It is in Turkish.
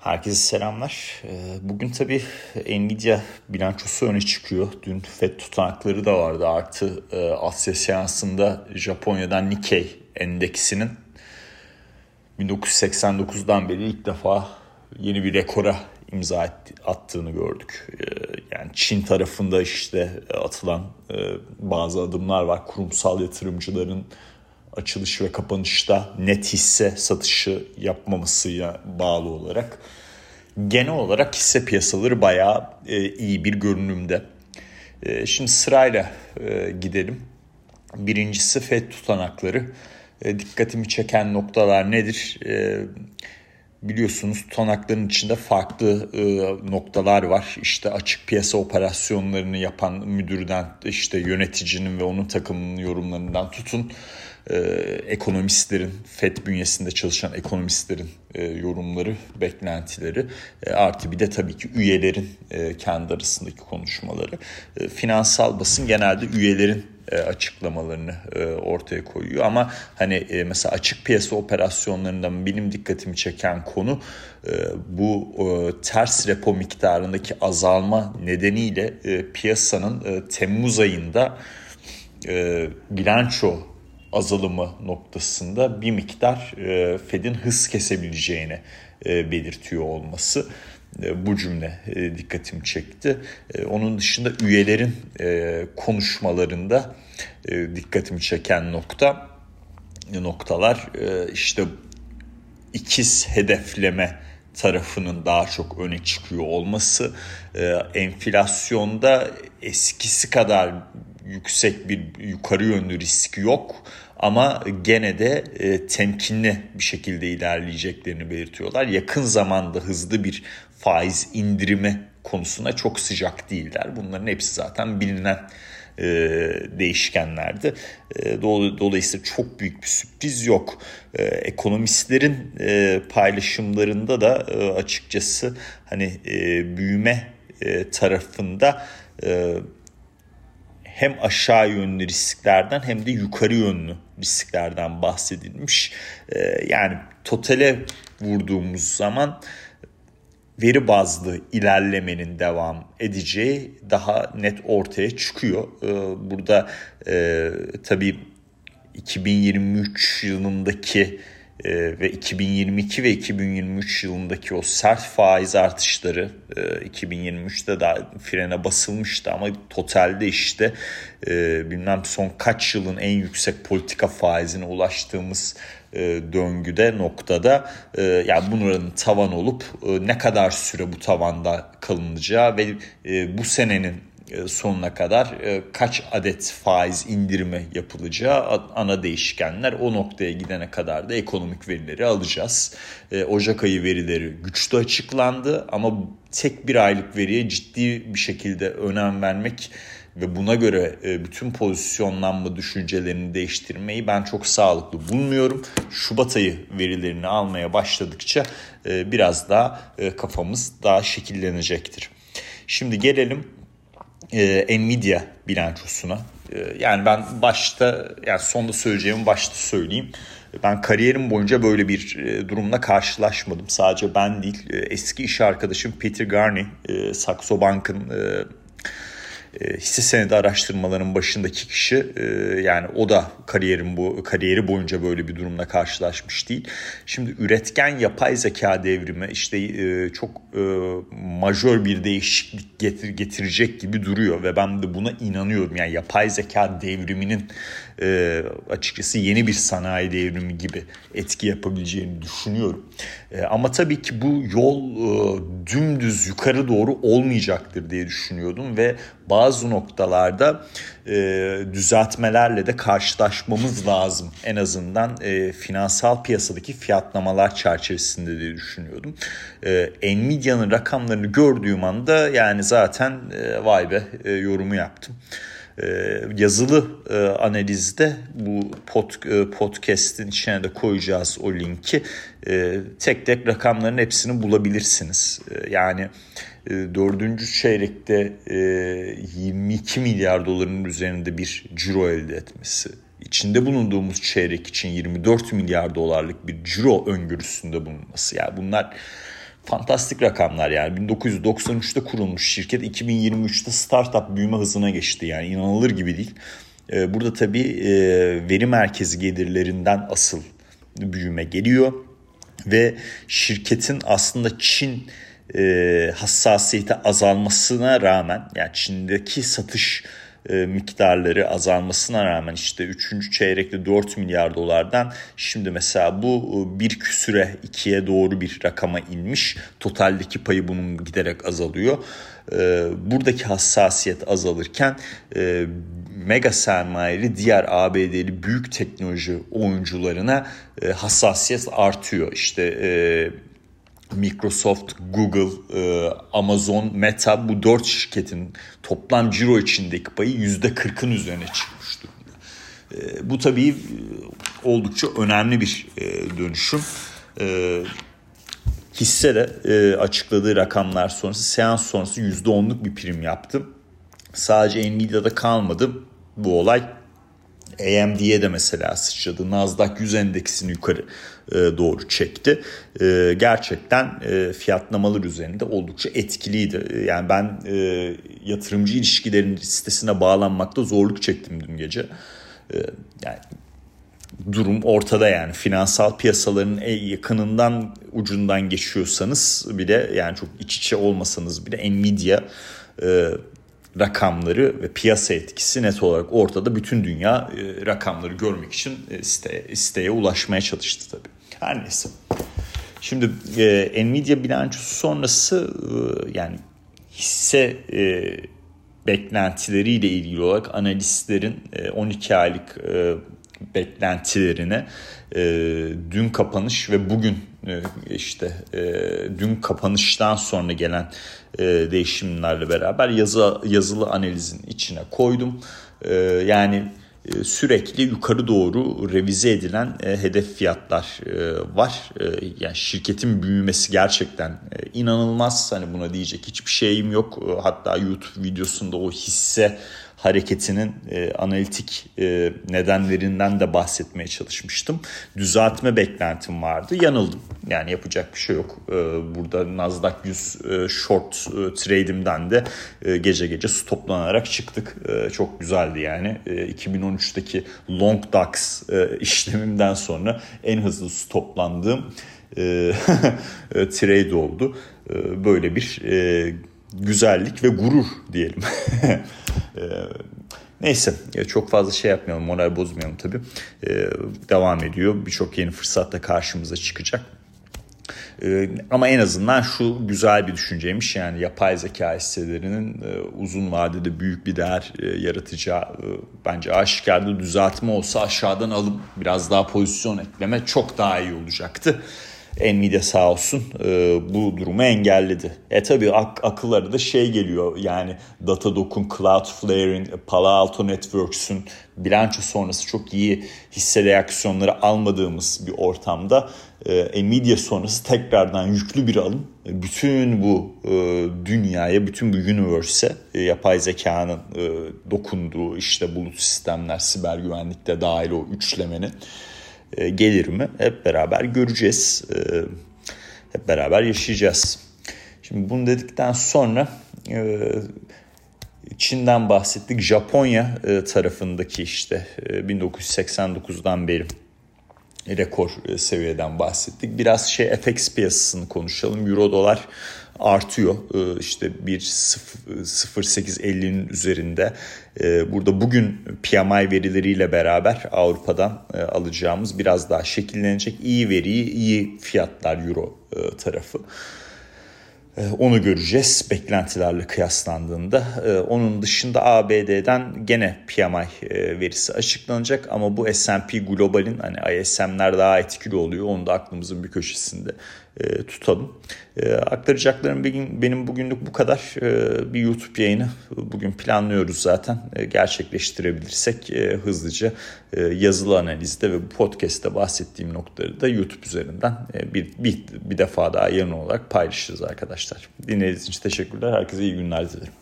Herkese selamlar. Ee, bugün tabii Nvidia bilançosu öne çıkıyor. Dün FED tutanakları da vardı. Artı e, Asya seansında Japonya'dan Nikkei endeksinin 1989'dan beri ilk defa yeni bir rekora imza attığını gördük. Ee, yani Çin tarafında işte atılan e, bazı adımlar var. Kurumsal yatırımcıların açılış ve kapanışta net hisse satışı yapmamasıya bağlı olarak genel olarak hisse piyasaları bayağı e, iyi bir görünümde. E, şimdi sırayla e, gidelim. Birincisi FED tutanakları. E, dikkatimi çeken noktalar nedir? E, biliyorsunuz tutanakların içinde farklı e, noktalar var. İşte açık piyasa operasyonlarını yapan müdürden, işte yöneticinin ve onun takımının yorumlarından tutun e, ekonomistlerin, FED bünyesinde çalışan ekonomistlerin e, yorumları, beklentileri e, artı bir de tabii ki üyelerin e, kendi arasındaki konuşmaları. E, finansal basın genelde üyelerin açıklamalarını e, ortaya koyuyor. Ama hani e, mesela açık piyasa operasyonlarından benim dikkatimi çeken konu e, bu e, ters repo miktarındaki azalma nedeniyle e, piyasanın e, Temmuz ayında e, bilanço azalımı noktasında bir miktar e, Fed'in hız kesebileceğini e, belirtiyor olması. e, bu cümle e, dikkatimi çekti. E, onun dışında üyelerin e, konuşmalarında e, dikkatimi çeken nokta noktalar e, işte ikiz hedefleme tarafının daha çok öne çıkıyor olması, e, enflasyonda eskisi kadar yüksek bir yukarı yönlü risk yok ama gene de e, temkinli bir şekilde ilerleyeceklerini belirtiyorlar. Yakın zamanda hızlı bir faiz indirimi konusuna çok sıcak değiller. Bunların hepsi zaten bilinen e, değişkenlerdi. E, dolayısıyla çok büyük bir sürpriz yok. E, ekonomistlerin e, paylaşımlarında da e, açıkçası hani e, büyüme e, tarafında e, hem aşağı yönlü risklerden hem de yukarı yönlü risklerden bahsedilmiş. Ee, yani totale vurduğumuz zaman veri bazlı ilerlemenin devam edeceği daha net ortaya çıkıyor. Ee, burada e, tabii 2023 yılındaki e, ve 2022 ve 2023 yılındaki o sert faiz artışları e, 2023'te daha frene basılmıştı ama totalde işte e, bilmem son kaç yılın en yüksek politika faizine ulaştığımız e, döngüde noktada e, yani bunların tavan olup e, ne kadar süre bu tavanda kalınacağı ve e, bu senenin sonuna kadar e, kaç adet faiz indirme yapılacağı ana değişkenler. O noktaya gidene kadar da ekonomik verileri alacağız. E, Ocak ayı verileri güçlü açıklandı ama tek bir aylık veriye ciddi bir şekilde önem vermek ve buna göre bütün pozisyonlanma düşüncelerini değiştirmeyi ben çok sağlıklı bulmuyorum. Şubat ayı verilerini almaya başladıkça biraz daha kafamız daha şekillenecektir. Şimdi gelelim e, Nvidia bilançosuna. E, yani ben başta yani sonda söyleyeceğimi başta söyleyeyim. Ben kariyerim boyunca böyle bir e, durumla karşılaşmadım. Sadece ben değil, e, eski iş arkadaşım Peter Garney, e, Saxo Bank'ın e, e, hisse senedi araştırmalarının başındaki kişi e, yani o da kariyerin bu kariyeri boyunca böyle bir durumla karşılaşmış değil. Şimdi üretken yapay zeka devrimi işte e, çok e, majör bir değişiklik getir, getirecek gibi duruyor ve ben de buna inanıyorum. Yani yapay zeka devriminin e, açıkçası yeni bir sanayi devrimi gibi etki yapabileceğini düşünüyorum. E, ama tabii ki bu yol e, dümdüz yukarı doğru olmayacaktır diye düşünüyordum ve bazı noktalarda e, düzeltmelerle de karşılaşmamız lazım. En azından e, finansal piyasadaki fiyatlamalar çerçevesinde diye düşünüyordum. E, Nvidia'nın rakamlarını gördüğüm anda yani zaten e, vay be e, yorumu yaptım. Ee, yazılı e, analizde bu pod, e, podcast'in içine de koyacağız o linki. E, tek tek rakamların hepsini bulabilirsiniz. yani dördüncü çeyrekte 22 milyar doların üzerinde bir ciro elde etmesi içinde bulunduğumuz çeyrek için 24 milyar dolarlık bir ciro öngörüsünde bulunması. Yani bunlar fantastik rakamlar yani. 1993'te kurulmuş şirket 2023'te startup büyüme hızına geçti yani. İnanılır gibi değil. Ee, burada tabii e, veri merkezi gelirlerinden asıl büyüme geliyor. Ve şirketin aslında Çin e, hassasiyeti azalmasına rağmen yani Çin'deki satış miktarları azalmasına rağmen işte 3. çeyrekte 4 milyar dolardan şimdi mesela bu e, bir küsüre ikiye doğru bir rakama inmiş. Totaldeki payı bunun giderek azalıyor. E, buradaki hassasiyet azalırken mega sermayeli diğer ABD'li büyük teknoloji oyuncularına hassasiyet artıyor. İşte Microsoft, Google, e, Amazon, Meta bu dört şirketin toplam ciro içindeki payı yüzde kırkın üzerine çıkmış durumda. E, bu tabii e, oldukça önemli bir dönüşüm. Hisse de açıkladığı rakamlar sonrası seans sonrası yüzde onluk bir prim yaptım. Sadece Nvidia'da kalmadı bu olay. AMD'ye de mesela sıçradı. Nasdaq 100 endeksini yukarı e, doğru çekti. E, gerçekten e, fiyatlamalar üzerinde oldukça etkiliydi. Yani ben yatırımcı ilişkilerin sitesine bağlanmakta zorluk çektim dün gece. Yani durum ortada yani finansal piyasaların yakınından ucundan geçiyorsanız bile yani çok iç içe olmasanız bile Nvidia rakamları ve piyasa etkisi net olarak ortada. Bütün dünya rakamları görmek için iste, isteğe ulaşmaya çalıştı tabii. Her neyse. Şimdi e, Nvidia bilançosu sonrası e, yani hisse e, beklentileriyle ilgili olarak analistlerin e, 12 aylık e, beklentilerine e, dün kapanış ve bugün e, işte e, dün kapanıştan sonra gelen e, değişimlerle beraber yazı yazılı analizin içine koydum. E, yani e, sürekli yukarı doğru revize edilen e, hedef fiyatlar e, var. Yani şirketin büyümesi gerçekten inanılmaz. Hani buna diyecek hiçbir şeyim yok. Hatta YouTube videosunda o hisse hareketinin e, analitik e, nedenlerinden de bahsetmeye çalışmıştım. Düzeltme beklentim vardı. Yanıldım. Yani yapacak bir şey yok. E, burada Nasdaq 100 e, short e, trade'imden de e, gece gece stoplanarak çıktık. E, çok güzeldi yani. E, 2013'teki long DAX e, işlemimden sonra en hızlı stoplandığım e, trade oldu. E, böyle bir e, güzellik ve gurur diyelim. Ee, neyse çok fazla şey yapmayalım moral bozmayalım tabii. Ee, devam ediyor birçok yeni fırsat da karşımıza çıkacak. Ee, ama en azından şu güzel bir düşünceymiş yani yapay zeka hisselerinin e, uzun vadede büyük bir değer e, yaratacağı e, bence aşikarda düzeltme olsa aşağıdan alıp biraz daha pozisyon ekleme çok daha iyi olacaktı. Nvidia sağ olsun e, bu durumu engelledi. E tabi ak- akılları da şey geliyor yani Datadog'un, Cloudflare'in, Palo Alto Networks'ün bilanço sonrası çok iyi hisse reaksiyonları almadığımız bir ortamda e, Nvidia sonrası tekrardan yüklü bir alım e, bütün bu e, dünyaya, bütün bu universe'e e, yapay zekanın e, dokunduğu işte bulut sistemler, siber güvenlikte dahil o üçlemenin gelir mi? Hep beraber göreceğiz. E, hep beraber yaşayacağız. Şimdi bunu dedikten sonra e, Çin'den bahsettik. Japonya tarafındaki işte 1989'dan beri rekor seviyeden bahsettik. Biraz şey FX piyasasını konuşalım. Euro dolar artıyor. Ee, işte bir 0.850'nin üzerinde. Ee, burada bugün PMI verileriyle beraber Avrupa'dan e, alacağımız biraz daha şekillenecek iyi veriyi, iyi fiyatlar Euro e, tarafı. Ee, onu göreceğiz beklentilerle kıyaslandığında. Onun dışında ABD'den gene PMI e, verisi açıklanacak ama bu S&P Global'in hani ISM'ler daha etkili oluyor. Onu da aklımızın bir köşesinde e, tutalım. E, aktaracaklarım benim, benim bugünlük bu kadar. E, bir YouTube yayını bugün planlıyoruz zaten. E, gerçekleştirebilirsek e, hızlıca e, yazılı analizde ve bu podcast'te bahsettiğim noktaları da YouTube üzerinden e, bir, bir, bir defa daha yarın olarak paylaşırız arkadaşlar. Dinlediğiniz için teşekkürler. Herkese iyi günler dilerim.